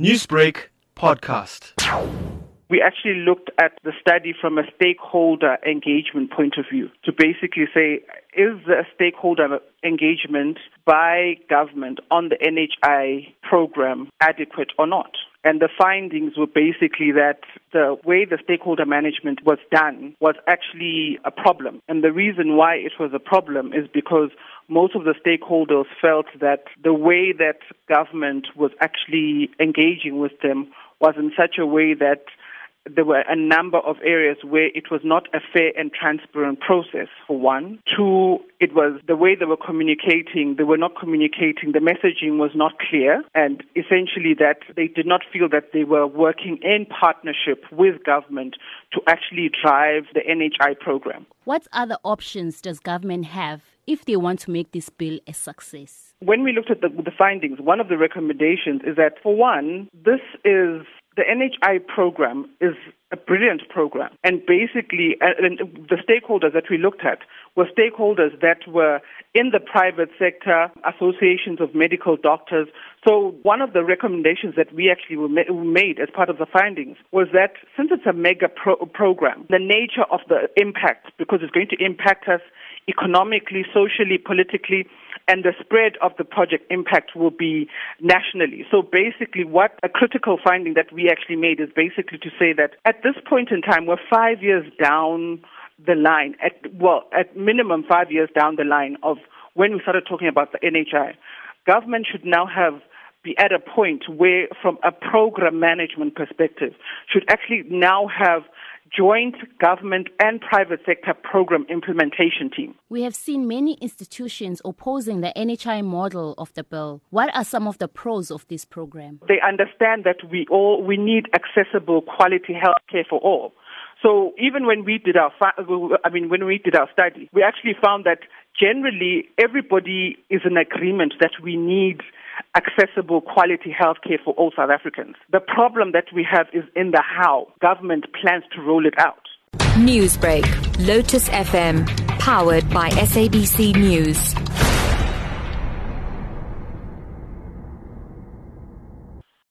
Newsbreak podcast. We actually looked at the study from a stakeholder engagement point of view to basically say, is the stakeholder engagement by government on the NHI program adequate or not? And the findings were basically that the way the stakeholder management was done was actually a problem. And the reason why it was a problem is because most of the stakeholders felt that the way that government was actually engaging with them was in such a way that there were a number of areas where it was not a fair and transparent process, for one. Two, it was the way they were communicating, they were not communicating, the messaging was not clear, and essentially that they did not feel that they were working in partnership with government to actually drive the NHI program. What other options does government have if they want to make this bill a success? When we looked at the, the findings, one of the recommendations is that, for one, this is the NHI program is a brilliant program. And basically, uh, and the stakeholders that we looked at were stakeholders that were in the private sector, associations of medical doctors. So one of the recommendations that we actually made as part of the findings was that since it's a mega pro- program, the nature of the impact, because it's going to impact us economically, socially, politically, and the spread of the project impact will be nationally. So basically, what a critical finding that we actually made is basically to say that at this point in time, we're five years down the line, at, well, at minimum five years down the line of when we started talking about the NHI. Government should now have be at a point where, from a program management perspective, should actually now have joint government and private sector program implementation team. We have seen many institutions opposing the NHI model of the bill. What are some of the pros of this program? They understand that we all we need accessible quality health care for all. So even when we did our, I mean, when we did our study, we actually found that generally everybody is in agreement that we need accessible quality healthcare for all South Africans. The problem that we have is in the how government plans to roll it out. Newsbreak, Lotus FM, powered by SABC News.